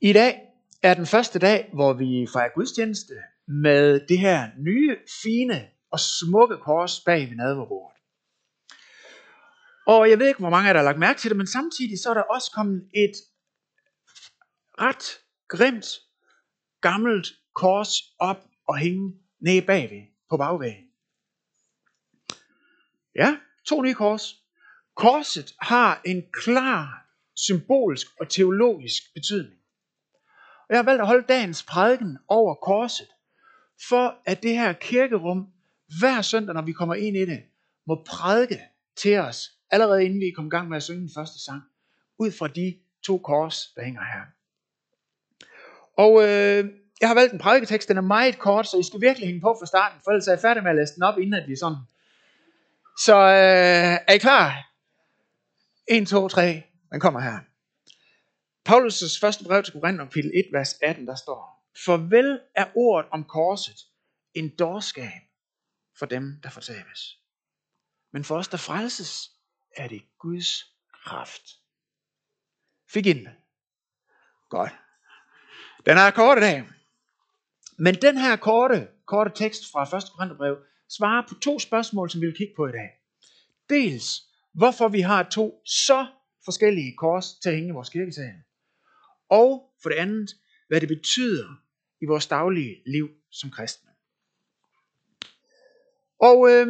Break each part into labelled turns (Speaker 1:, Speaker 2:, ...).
Speaker 1: I dag er den første dag, hvor vi fejrer gudstjeneste med det her nye, fine og smukke kors bag ved nadverbordet. Og jeg ved ikke, hvor mange af der har lagt mærke til det, men samtidig så er der også kommet et ret grimt, gammelt kors op og hænge nede bagved på bagvæggen. Ja, to nye kors. Korset har en klar symbolsk og teologisk betydning. Og jeg har valgt at holde dagens prædiken over korset, for at det her kirkerum hver søndag, når vi kommer ind i det, må prædike til os, allerede inden vi kom i gang med at synge den første sang, ud fra de to kors, der hænger her. Og øh, jeg har valgt en prædiketekst, den er meget kort, så I skal virkelig hænge på fra starten, for ellers er jeg færdig med at læse den op, inden at vi sådan. Så øh, er I klar? 1, 2, 3, den kommer her. Paulus' første brev til Korinther, kapitel 1, vers 18, der står, Farvel er ordet om korset en dårskab for dem, der fortabes. Men for os, der frelses, er det Guds kraft. Fik I den? Godt. Den er kort i dag. Men den her korte, korte tekst fra 1. Korintherbrev svarer på to spørgsmål, som vi vil kigge på i dag. Dels, hvorfor vi har to så forskellige kors til at hænge i vores kirkesal. Og for det andet, hvad det betyder i vores daglige liv som kristne. Og øh,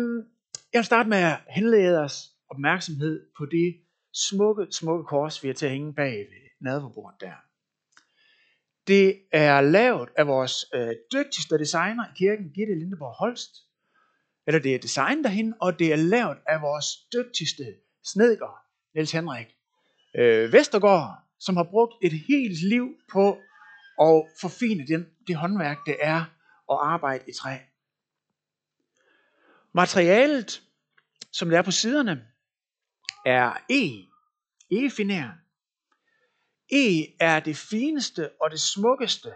Speaker 1: jeg vil starte med at henlede os opmærksomhed på det smukke, smukke kors, vi har til at hænge bag ved nadverbordet der. Det er lavet af vores øh, dygtigste designer i kirken, Gitte Lindeborg Holst. Eller det er designet derhen, og det er lavet af vores dygtigste snedker, Niels Henrik øh, Vestergaard, som har brugt et helt liv på at forfine den, det håndværk, det er at arbejde i træ. Materialet, som det er på siderne, er E. E-finær. E er det fineste og det smukkeste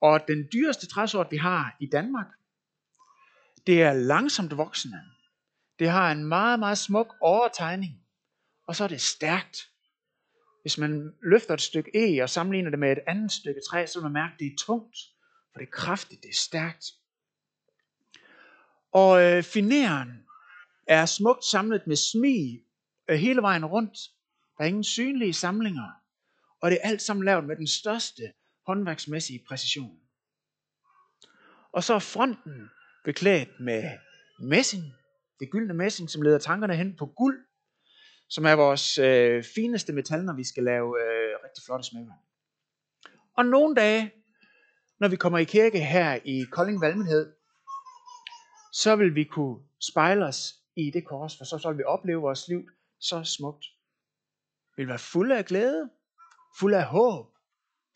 Speaker 1: og den dyreste træsort, vi har i Danmark. Det er langsomt voksende. Det har en meget, meget smuk overtegning. Og så er det stærkt. Hvis man løfter et stykke E og sammenligner det med et andet stykke træ, så vil man mærke, at det er tungt, for det er kraftigt, det er stærkt. Og øh, fineren er smukt samlet med smig øh, hele vejen rundt. Der er ingen synlige samlinger. Og det er alt sammen lavet med den største håndværksmæssige præcision. Og så er fronten beklædt med messing, det gyldne messing, som leder tankerne hen på guld, som er vores øh, fineste metal, når vi skal lave øh, rigtig flotte smykker. Og nogle dage, når vi kommer i kirke her i Kolding Valmenhed, så vil vi kunne spejle os i det kors, for så vil vi opleve vores liv så smukt. Vi vil være fulde af glæde, fulde af håb,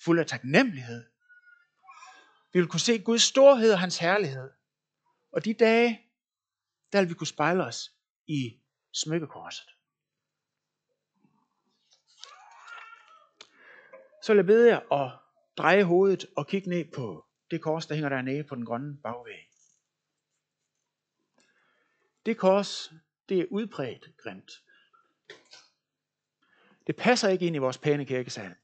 Speaker 1: fulde af taknemmelighed. Vi vil kunne se Guds storhed og hans herlighed. Og de dage, der vil vi kunne spejle os i smykkekorset. Så vil jeg bede jer at dreje hovedet og kigge ned på det kors, der hænger dernede på den grønne bagvæg. Det kors, det er udbredt grimt. Det passer ikke ind i vores pæne kirkesal.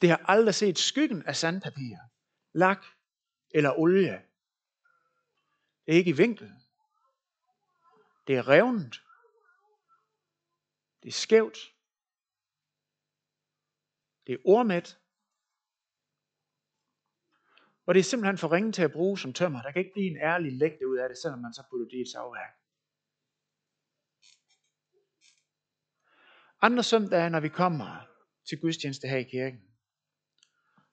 Speaker 1: Det har aldrig set skyggen af sandpapir, lak eller olie. Det er ikke i vinkel. Det er revnet. Det er skævt. Det er ordmæt. Og det er simpelthen for ringe til at bruge som tømmer. Der kan ikke blive en ærlig lægte ud af det, selvom man så putter det i et savværk. Andre søndage, når vi kommer til gudstjeneste her i kirken,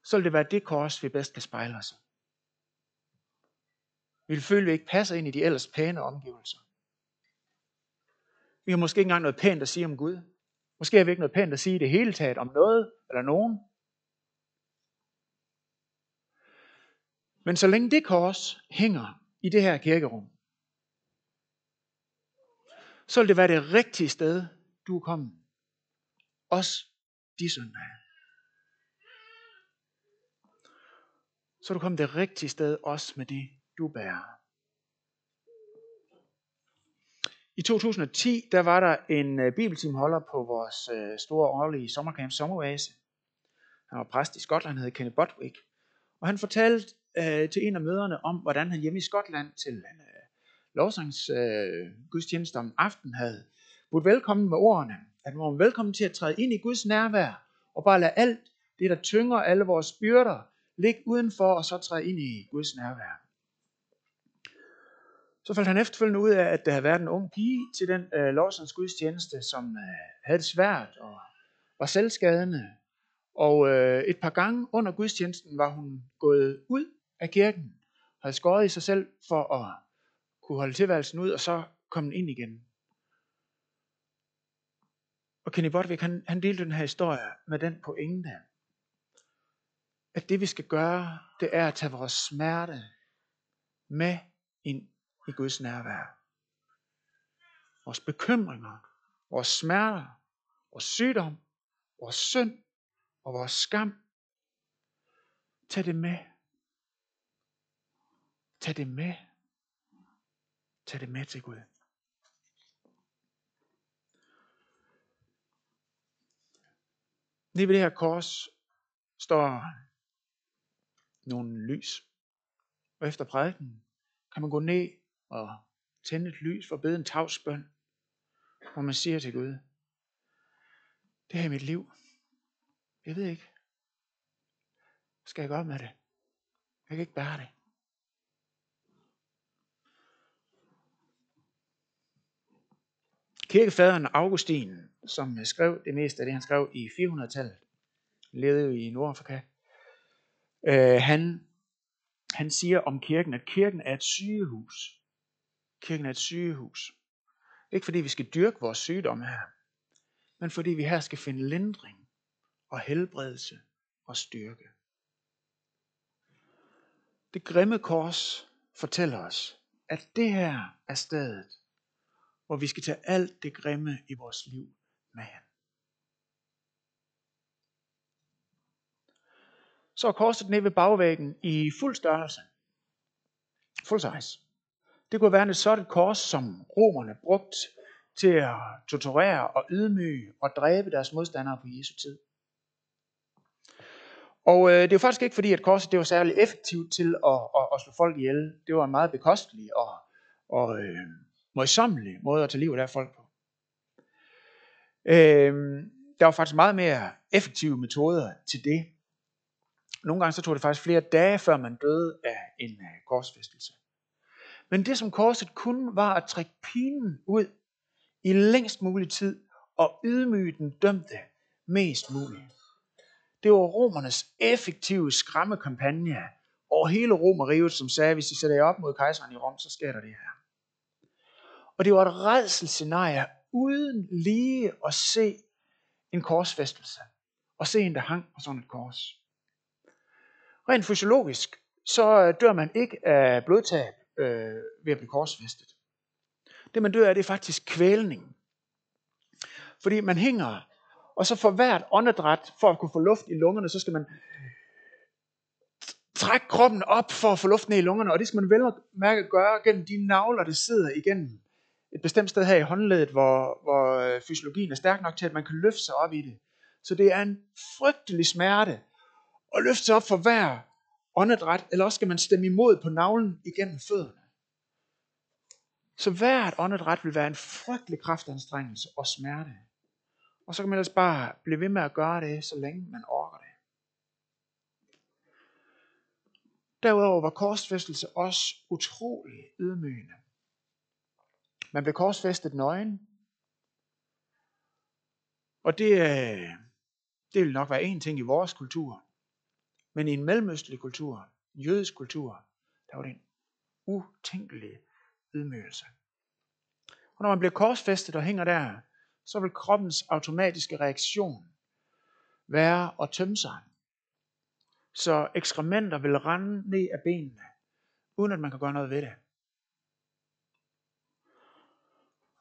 Speaker 1: så vil det være det kors, vi bedst kan spejle os Vi vil føle, at vi ikke passer ind i de ellers pæne omgivelser. Vi har måske ikke engang noget pænt at sige om Gud. Måske har vi ikke noget pænt at sige i det hele taget om noget eller nogen. Men så længe det kors hænger i det her kirkerum, så vil det være det rigtige sted, du er kommet. Også de søndage. Så er du kommet det rigtige sted også med det, du bærer. I 2010, der var der en øh, bibeltimeholder på vores øh, store årlige sommercamp Sommeroase. Han var præst i Skotland, hed Kenneth Botwick. Og han fortalte øh, til en af møderne om, hvordan han hjemme i Skotland til en øh, lovsangs øh, gudstjeneste om aftenen havde budt velkommen med ordene, at man var velkommen til at træde ind i Guds nærvær, og bare lade alt det, der tynger alle vores byrder, ligge udenfor, og så træde ind i Guds nærvær. Så faldt han efterfølgende ud af, at der havde været en ung pige til den øh, lovsands gudstjeneste, som øh, havde det svært og var selvskadende. Og øh, et par gange under gudstjenesten var hun gået ud af kirken, havde skåret i sig selv for at kunne holde tilværelsen ud, og så kom den ind igen. Og Kenny Bodvik, han, han delte den her historie med den pointe, at det vi skal gøre, det er at tage vores smerte med ind i Guds nærvær. Vores bekymringer, vores smerter, vores sygdom, vores synd og vores skam. Tag det med. Tag det med. Tag det med til Gud. Lige ved det her kors står nogle lys. Og efter prædiken kan man gå ned og tænde et lys for at bede en tavsbøn, hvor man siger til Gud, det her er mit liv. Jeg ved ikke. Hvad skal jeg gøre med det? Jeg kan ikke bære det. Kirkefaderen Augustin, som skrev det meste af det, han skrev i 400-tallet, levede jo i Nordafrika. Øh, han, han siger om kirken, at kirken er et sygehus. Kirken er et sygehus. Ikke fordi vi skal dyrke vores sygdom her, men fordi vi her skal finde lindring og helbredelse og styrke. Det grimme kors fortæller os, at det her er stedet, hvor vi skal tage alt det grimme i vores liv med hen. Så er korset nede ved bagvæggen i fuld størrelse. Full size. Det kunne være et sådan kors, som romerne brugte til at torturere og ydmyge og dræbe deres modstandere på Jesu tid. Og øh, det er jo faktisk ikke fordi, at korset det var særlig effektivt til at, at, at slå folk ihjel. Det var en meget bekostelig og, og øh, møjsommelig måde at tage livet af folk på. Øh, der var faktisk meget mere effektive metoder til det. Nogle gange så tog det faktisk flere dage, før man døde af en øh, korsfæstelse. Men det som korset kun var at trække pinen ud i længst mulig tid og ydmyge den dømte mest muligt. Det var romernes effektive skræmmekampagne over hele Romeriet, som sagde, hvis I sætter jer op mod kejseren i Rom, så sker der det her. Og det var et redselscenarie uden lige at se en korsfæstelse. Og se en, der hang på sådan et kors. Rent fysiologisk, så dør man ikke af blodtab øh, ved at blive korsfæstet. Det man dør af, det er faktisk kvælning. Fordi man hænger, og så for hvert åndedræt, for at kunne få luft i lungerne, så skal man trække kroppen op for at få luft ned i lungerne, og det skal man vel mærke gøre gennem de navler, der sidder igennem et bestemt sted her i håndledet, hvor, hvor øh, fysiologien er stærk nok til, at man kan løfte sig op i det. Så det er en frygtelig smerte at løfte sig op for hver åndedræt, eller også skal man stemme imod på navlen igennem fødderne. Så hvert åndedræt vil være en frygtelig kraftanstrengelse og smerte. Og så kan man ellers bare blive ved med at gøre det, så længe man orker det. Derudover var korsfæstelse også utrolig ydmygende. Man blev korsfæstet nøgen. Og det, øh, det vil nok være en ting i vores kultur. Men i en mellemøstlig kultur, en jødisk kultur, der var det en utænkelig ydmygelse. Og når man bliver korsfæstet og hænger der, så vil kroppens automatiske reaktion være at tømme sig. Så ekskrementer vil rende ned af benene, uden at man kan gøre noget ved det.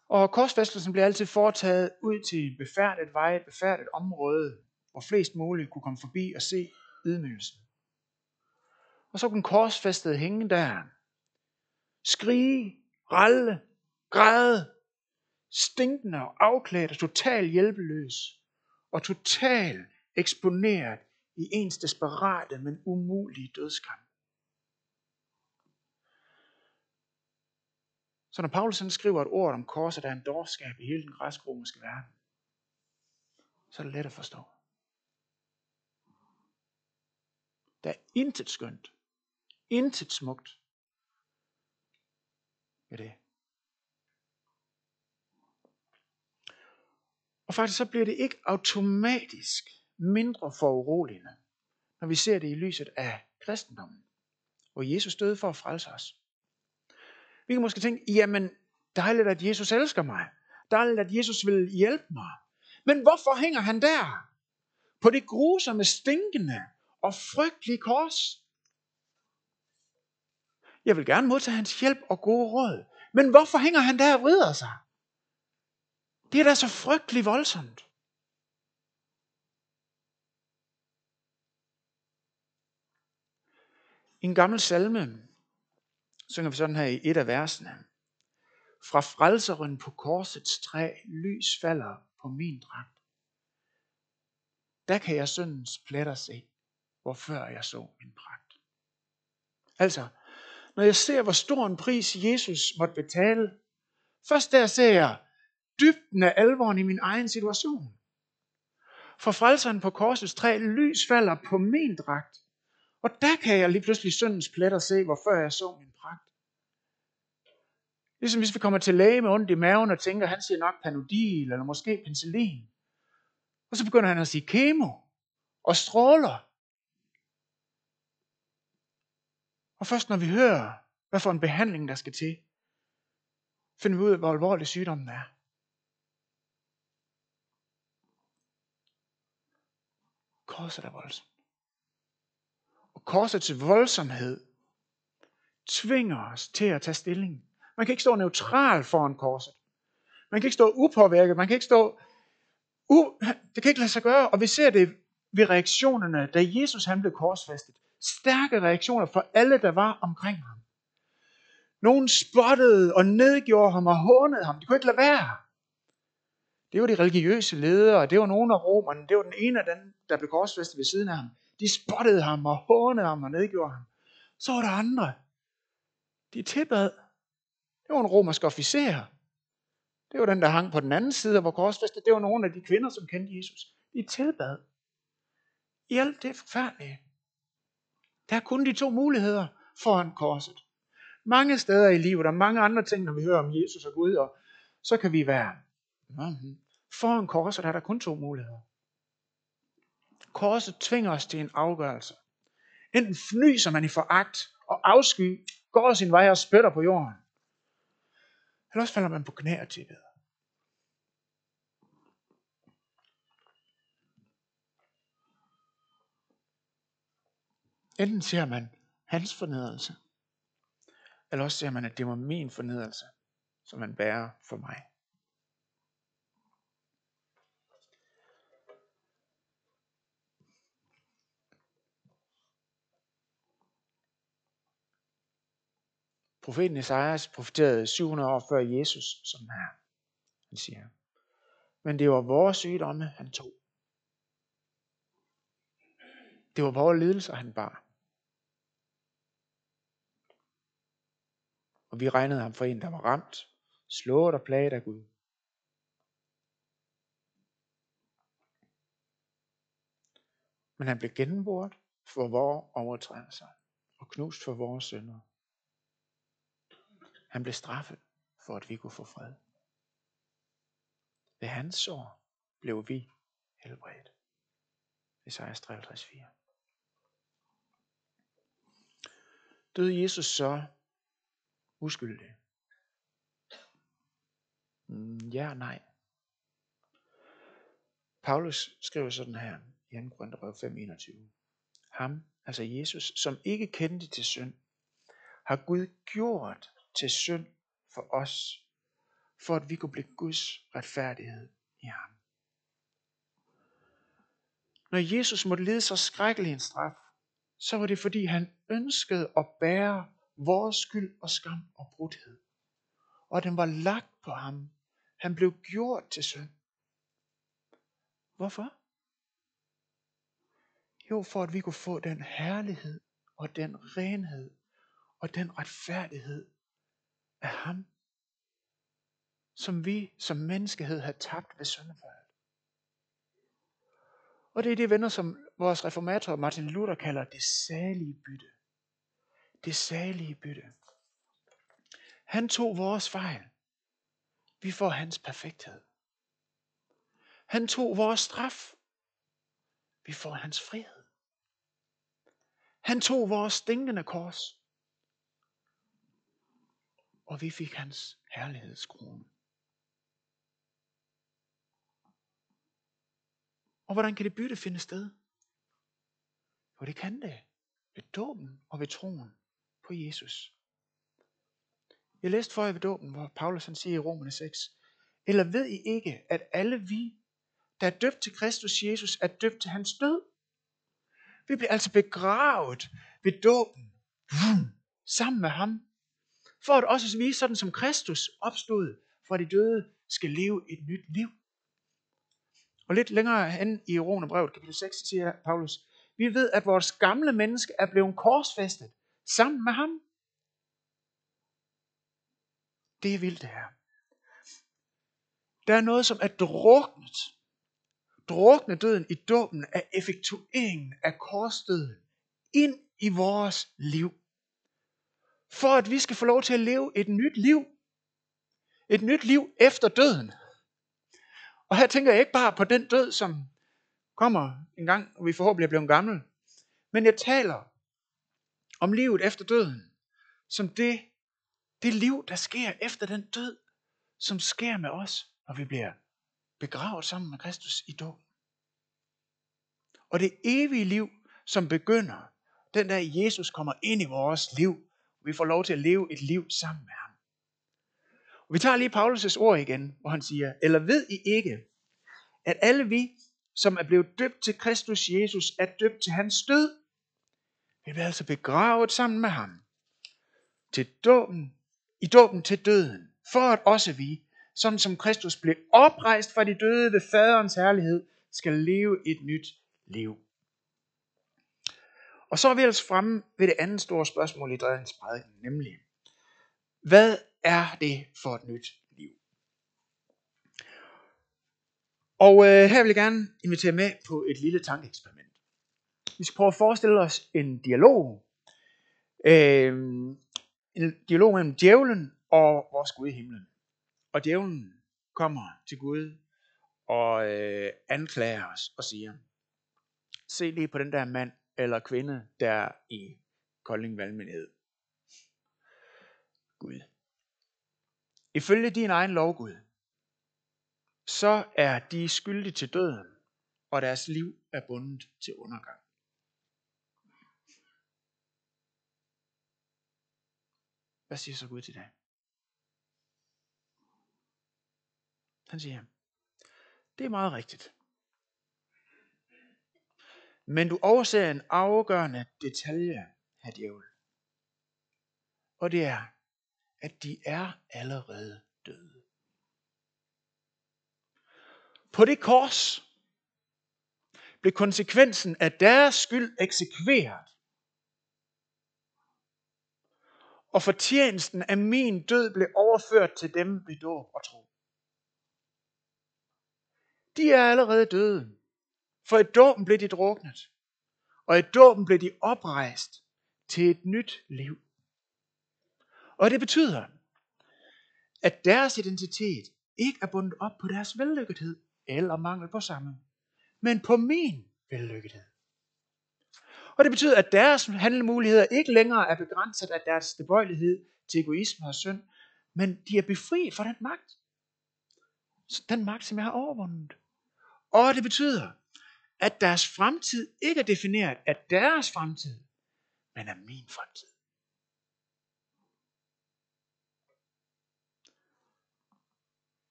Speaker 1: Og korsfæstelsen bliver altid foretaget ud til befærdet vej, et befærdet område, hvor flest muligt kunne komme forbi og se ydmygelsen. Og så kunne den korsfæstede hænge der, skrige, ralle, græde, stinkende og afklædt og totalt hjælpeløs og totalt eksponeret i ens desperate, men umulige dødskamp. Så når Paulus han skriver et ord om korset, der er en dårskab i hele den græsk-romerske verden, så er det let at forstå. Der er intet skønt, intet smukt ved det. Og faktisk så bliver det ikke automatisk mindre foruroligende, når vi ser det i lyset af kristendommen, hvor Jesus døde for at frelse os. Vi kan måske tænke, jamen dejligt, at Jesus elsker mig. Dejligt, at Jesus vil hjælpe mig. Men hvorfor hænger han der? På det grusomme, stinkende og frygtelige kors. Jeg vil gerne modtage hans hjælp og gode råd. Men hvorfor hænger han der og vrider sig? Det er da så frygtelig voldsomt. I en gammel salme synger vi sådan her i et af versene. Fra frelseren på korsets træ, lys falder på min dragt. Der kan jeg syndens pletter se, hvor før jeg så min pragt. Altså, når jeg ser, hvor stor en pris Jesus måtte betale, først der ser jeg dybden af alvoren i min egen situation. For frelseren på korsets træ, lys falder på min dragt. Og der kan jeg lige pludselig syndens pletter se, hvor før jeg så min pragt. Ligesom hvis vi kommer til læge med ondt i maven og tænker, han siger nok panodil eller måske penicillin. Og så begynder han at sige kemo og stråler. Og først når vi hører, hvad for en behandling der skal til, finder vi ud af, hvor alvorlig sygdommen er. Korset er voldsomt. Og korsets voldsomhed tvinger os til at tage stilling. Man kan ikke stå neutral foran korset. Man kan ikke stå upåvirket. Man kan ikke stå... U... Det kan ikke lade sig gøre. Og vi ser det ved reaktionerne, da Jesus han blev korsfæstet. Stærke reaktioner fra alle, der var omkring ham. Nogen spottede og nedgjorde ham og hånede ham. De kunne ikke lade være. Det var de religiøse ledere, det var nogen af romerne, det var den ene af dem, der blev korsfæstet ved siden af ham. De spottede ham og hånede ham og nedgjorde ham. Så var der andre. De tilbad. Det var en romersk officer. Det var den, der hang på den anden side af var korsfæstet. Det var nogle af de kvinder, som kendte Jesus. De tilbad. I alt det forfærdelige. Der er kun de to muligheder foran korset. Mange steder i livet, og mange andre ting, når vi hører om Jesus og Gud, og så kan vi være mhm. foran korset, er der kun to muligheder. Korset tvinger os til en afgørelse. Enten fnyser man i foragt og afsky, går sin vej og spytter på jorden. Eller også falder man på knæ og tilbeder. Enten ser man hans fornedrelse, eller også ser man, at det var min fornedrelse, som man bærer for mig. Profeten Esajas profeterede 700 år før Jesus, som her. Han siger, men det var vores sygdomme, han tog. Det var vores lidelser, han bar. Og vi regnede ham for en, der var ramt, slået og plaget af Gud. Men han blev gennemboret for vores overtrædelser og knust for vores synder. Han blev straffet for, at vi kunne få fred. Ved hans sår blev vi helbredt. Esajas 53:4. Døde Jesus så uskyldig? Mm, ja og nej. Paulus skriver sådan her i 2. Korinther 5:21. Ham, altså Jesus, som ikke kendte til synd, har Gud gjort til synd for os, for at vi kunne blive Guds retfærdighed i ham. Når Jesus måtte lide så skrækkelig en straf, så var det fordi han ønskede at bære vores skyld og skam og brudhed. Og den var lagt på ham. Han blev gjort til synd. Hvorfor? Jo, for at vi kunne få den herlighed og den renhed og den retfærdighed af ham, som vi som menneskehed havde tabt ved syndefaldet. Og det er det venner, som vores reformator Martin Luther kalder det salige bytte. Det salige bytte. Han tog vores fejl. Vi får hans perfekthed. Han tog vores straf. Vi får hans frihed. Han tog vores stinkende kors. Og vi fik hans herlighedskrone. Og hvordan kan det bytte finde sted? Og det kan det ved dåben og ved troen på Jesus. Jeg læste for jer ved dåben, hvor Paulus han siger i Romerne 6, Eller ved I ikke, at alle vi, der er døbt til Kristus Jesus, er døbt til hans død? Vi bliver altså begravet ved dåben, sammen med ham, for at også vi, sådan som Kristus opstod fra de døde, skal leve et nyt liv. Og lidt længere hen i Romerbrevet, kapitel 6, siger Paulus, vi ved, at vores gamle menneske er blevet korsfæstet sammen med ham. Det er vildt det her. Der er noget, som er druknet. Drukne døden i dåben af effektueringen af korsdøden ind i vores liv. For at vi skal få lov til at leve et nyt liv. Et nyt liv efter døden. Og her tænker jeg ikke bare på den død, som kommer en gang, og vi forhåbentlig er blevet gamle. Men jeg taler om livet efter døden, som det, det liv, der sker efter den død, som sker med os, når vi bliver begravet sammen med Kristus i dåben. Og det evige liv, som begynder, den dag Jesus kommer ind i vores liv, og vi får lov til at leve et liv sammen med ham. Og vi tager lige Paulus' ord igen, hvor han siger, eller ved I ikke, at alle vi, som er blevet døbt til Kristus Jesus, er døbt til hans død. Vi bliver altså begravet sammen med ham. Til dåben, i dåben til døden. For at også vi, sådan som Kristus blev oprejst fra de døde ved faderens herlighed, skal leve et nyt liv. Og så er vi altså fremme ved det andet store spørgsmål i Dredens prædiken, nemlig, hvad er det for et nyt liv? Og øh, her vil jeg gerne invitere med på et lille tankeeksperiment. Vi skal prøve at forestille os en dialog. Øh, en dialog mellem djævlen og vores Gud i himlen. Og djævlen kommer til Gud og øh, anklager os og siger, se lige på den der mand eller kvinde der i Kolding Valmenhed. Gud. Ifølge din egen lov, Gud, så er de skyldige til døden, og deres liv er bundet til undergang. Hvad siger så Gud til det? Han siger, det er meget rigtigt. Men du overser en afgørende detalje, her djævel. Og det er, at de er allerede døde. På det kors blev konsekvensen af deres skyld eksekveret. Og fortjenesten af min død blev overført til dem ved dåb og tro. De er allerede døde. For i dåben blev de druknet. Og i dåben blev de oprejst til et nyt liv. Og det betyder, at deres identitet ikke er bundet op på deres vellykkethed, eller mangel på samme, men på min vellykkethed. Og det betyder, at deres handlemuligheder ikke længere er begrænset af deres tilbøjelighed til egoisme og synd, men de er befriet fra den magt. Den magt, som jeg har overvundet. Og det betyder, at deres fremtid ikke er defineret af deres fremtid, men af min fremtid.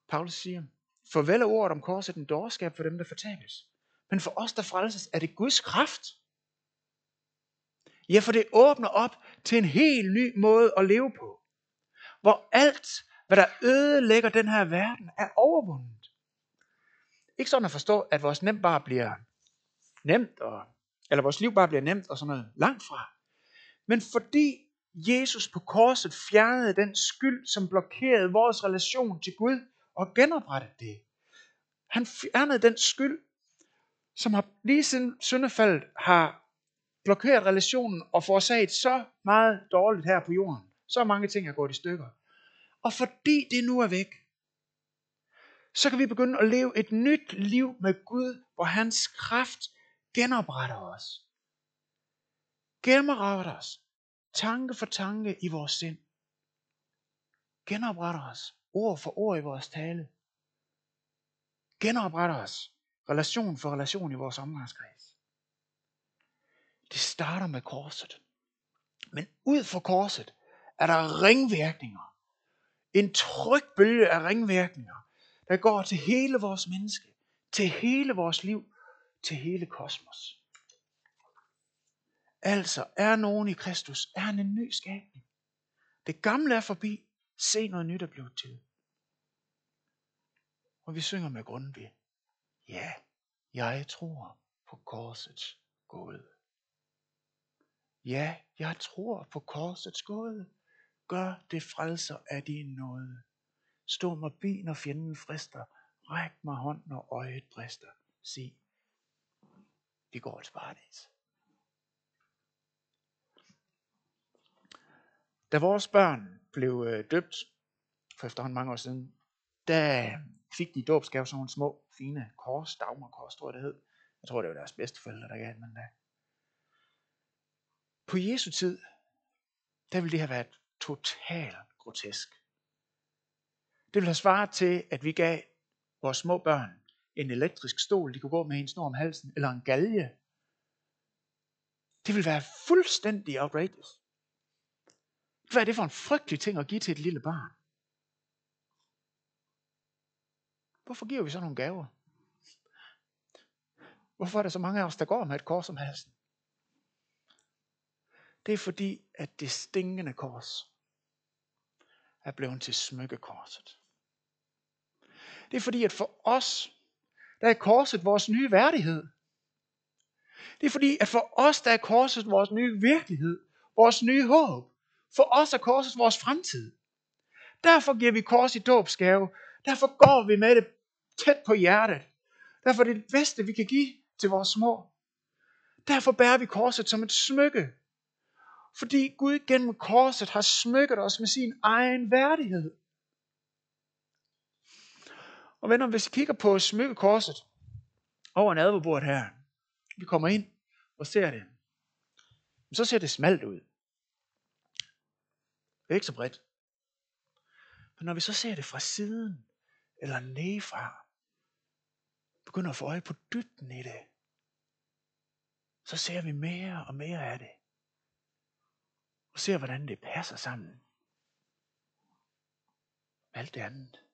Speaker 1: Paulus siger, Farvel er ordet om korset en dårskab for dem, der fortabes. Men for os, der frelses, er det Guds kraft. Ja, for det åbner op til en helt ny måde at leve på. Hvor alt, hvad der ødelægger den her verden, er overvundet. Ikke sådan at forstå, at vores nem bare bliver nemt, og, eller vores liv bare bliver nemt og sådan noget langt fra. Men fordi Jesus på korset fjernede den skyld, som blokerede vores relation til Gud, og genoprettet det. Han fjernede den skyld, som har lige siden syndefaldet har blokeret relationen og forårsaget så meget dårligt her på jorden. Så mange ting er gået i stykker. Og fordi det nu er væk, så kan vi begynde at leve et nyt liv med Gud, hvor hans kraft genopretter os. Genopretter os. Tanke for tanke i vores sind. Genopretter os. Ord for ord i vores tale. Genopretter os. Relation for relation i vores omgangskreds. Det starter med korset. Men ud for korset er der ringvirkninger. En tryg bølge af ringvirkninger, der går til hele vores menneske, til hele vores liv, til hele kosmos. Altså, er nogen i Kristus, er han en ny skabning. Det gamle er forbi, se noget nyt er blevet til. Og vi synger med Grundtvig. Ja, jeg tror på korsets gåde. Ja, jeg tror på korsets gåde. Gør det frelser af din nåde. Stå mig bi, når fjenden frister. Ræk mig hånd, når øjet brister. Sig, vi går til paradis. Da vores børn blev øh, døbt for efterhånden mange år siden, der fik de dåbsgave sådan nogle små, fine kors, dagmarkors, tror jeg det hed. Jeg tror, det var deres bedsteforældre, der gav men da. På Jesu tid, der ville det have været totalt grotesk. Det ville have svaret til, at vi gav vores små børn en elektrisk stol, de kunne gå med en snor om halsen, eller en galge. Det ville være fuldstændig outrageous. Hvad er det for en frygtelig ting at give til et lille barn? Hvorfor giver vi så nogle gaver? Hvorfor er der så mange af os, der går med et kors om halsen? Det er fordi, at det stinkende kors er blevet til smykkekorset. Det er fordi, at for os, der er korset vores nye værdighed. Det er fordi, at for os, der er korset vores nye virkelighed, vores nye håb. For os er korset vores fremtid. Derfor giver vi kors i dåbsgave. Derfor går vi med det tæt på hjertet. Derfor er det det bedste, vi kan give til vores små. Derfor bærer vi korset som et smykke. Fordi Gud gennem korset har smykket os med sin egen værdighed. Og venner, hvis vi kigger på smykkekorset over nadverbordet her, vi kommer ind og ser det, så ser det smalt ud. Det er ikke så bredt. Men når vi så ser det fra siden, eller nedefra, begynder at få øje på dybden i det, så ser vi mere og mere af det. Og ser, hvordan det passer sammen. Alt det andet.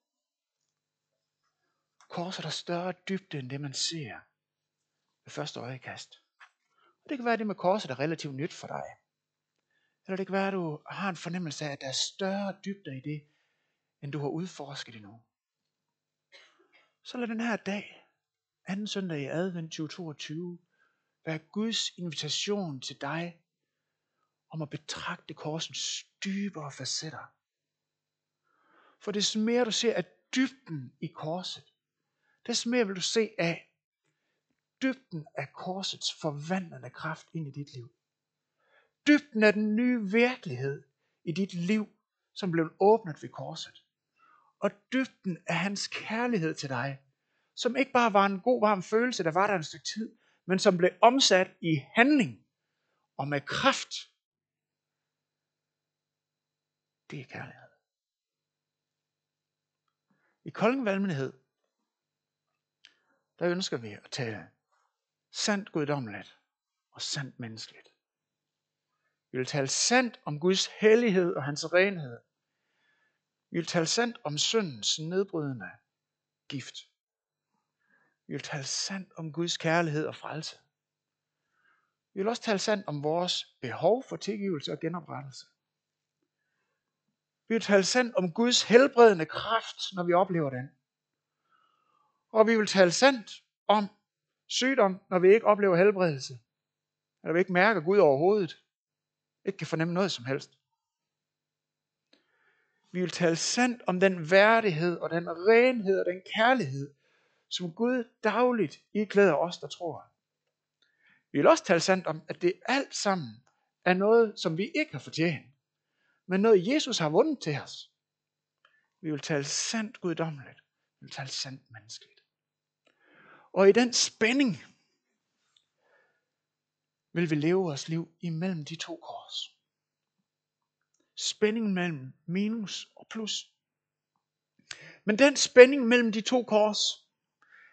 Speaker 1: Korset har større dybde end det, man ser ved første øjekast. Og det kan være, det med korset er relativt nyt for dig. Eller det kan være, at du har en fornemmelse af, at der er større dybder i det, end du har udforsket endnu. Så lad den her dag, anden søndag i advent 2022, være Guds invitation til dig om at betragte korsens dybere facetter. For det mere du ser af dybden i korset, des mere vil du se af dybden af korsets forvandlende kraft ind i dit liv dybden af den nye virkelighed i dit liv, som blev åbnet ved korset. Og dybden af hans kærlighed til dig, som ikke bare var en god, varm følelse, der var der en stykke tid, men som blev omsat i handling og med kraft. Det er kærlighed. I Kolding Valgmenighed, der ønsker vi at tale sandt guddommeligt og sandt menneskeligt. Vi vil tale sandt om Guds hellighed og hans renhed. Vi vil tale sandt om syndens nedbrydende gift. Vi vil tale sandt om Guds kærlighed og frelse. Vi vil også tale sandt om vores behov for tilgivelse og genoprettelse. Vi vil tale sandt om Guds helbredende kraft, når vi oplever den. Og vi vil tale sandt om sygdom, når vi ikke oplever helbredelse. Eller vi ikke mærker Gud overhovedet. Ikke kan fornemme noget som helst. Vi vil tale sandt om den værdighed og den renhed og den kærlighed, som Gud dagligt iklæder os, der tror. Vi vil også tale sandt om, at det alt sammen er noget, som vi ikke har fortjent, men noget Jesus har vundet til os. Vi vil tale sandt guddommeligt. Vi vil tale sandt menneskeligt. Og i den spænding vil vi leve vores liv imellem de to kors. Spændingen mellem minus og plus. Men den spænding mellem de to kors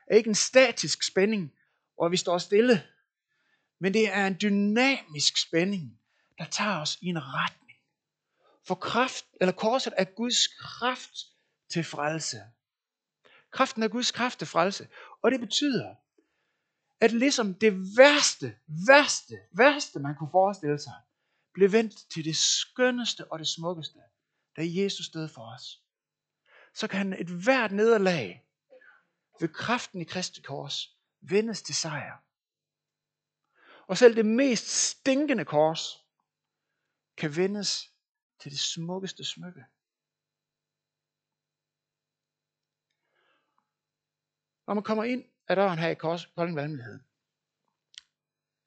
Speaker 1: er ikke en statisk spænding, hvor vi står stille, men det er en dynamisk spænding, der tager os i en retning. For kraft, eller korset er Guds kraft til frelse. Kraften er Guds kraft til frelse. Og det betyder, at ligesom det værste, værste, værste man kunne forestille sig, blev vendt til det skønneste og det smukkeste, da Jesus døde for os. Så kan et hvert nederlag ved kraften i Kristi kors vendes til sejr. Og selv det mest stinkende kors kan vendes til det smukkeste smykke. Når man kommer ind af døren her i Kolding Valmlighed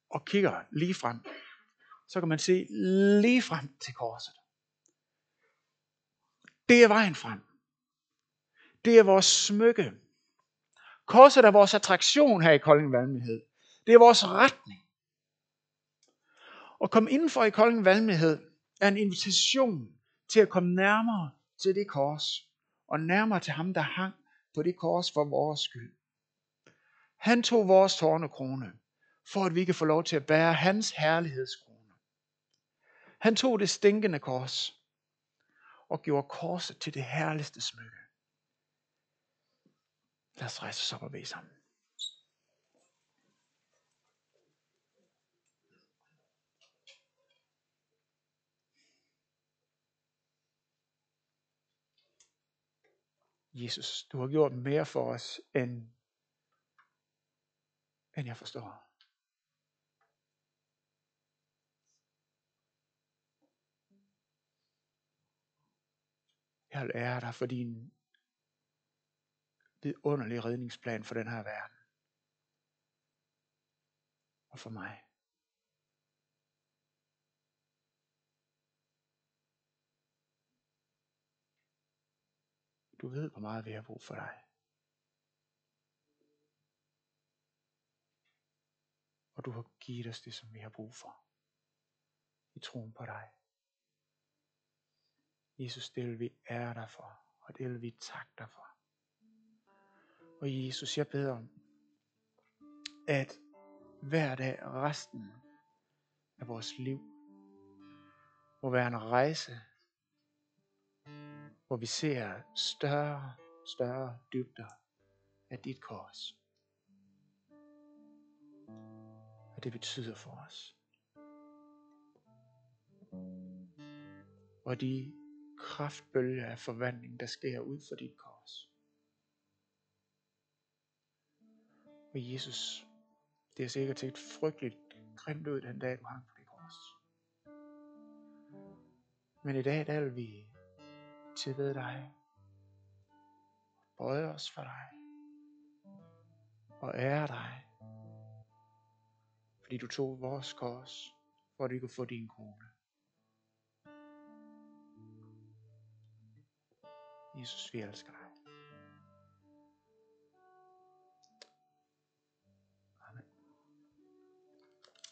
Speaker 1: og kigger lige frem, så kan man se lige frem til korset. Det er vejen frem. Det er vores smykke. Korset er vores attraktion her i Kolding Valmlighed. Det er vores retning. At komme indenfor i Kolding Valmlighed er en invitation til at komme nærmere til det kors, og nærmere til ham, der hang på det kors for vores skyld. Han tog vores tårnekrone, for at vi kan få lov til at bære hans herlighedskrone. Han tog det stinkende kors, og gjorde korset til det herligste smykke. Lad os rejse os op og bede sammen. Jesus, du har gjort mere for os, end, end jeg forstår. Jeg vil ære dig for din vidunderlige redningsplan for den her verden. Og for mig. Du ved, hvor meget vi har brug for dig. Og du har givet os det, som vi har brug for. I troen på dig. Jesus, det vil vi ære dig for, og det vil vi takke dig for. Og Jesus, jeg beder om, at hver dag resten af vores liv må være en rejse hvor vi ser større, større dybder af dit kors. Hvad det betyder for os. Og de kraftbølger af forvandling, der sker ud for dit kors. Og Jesus, det er sikkert set frygteligt grimt ud den dag, du hang på det kors. Men i dag, der vil vi tilbede dig, bøje os for dig, og ære dig, fordi du tog vores kors, for at vi kunne få din krone. Jesus, vi elsker dig.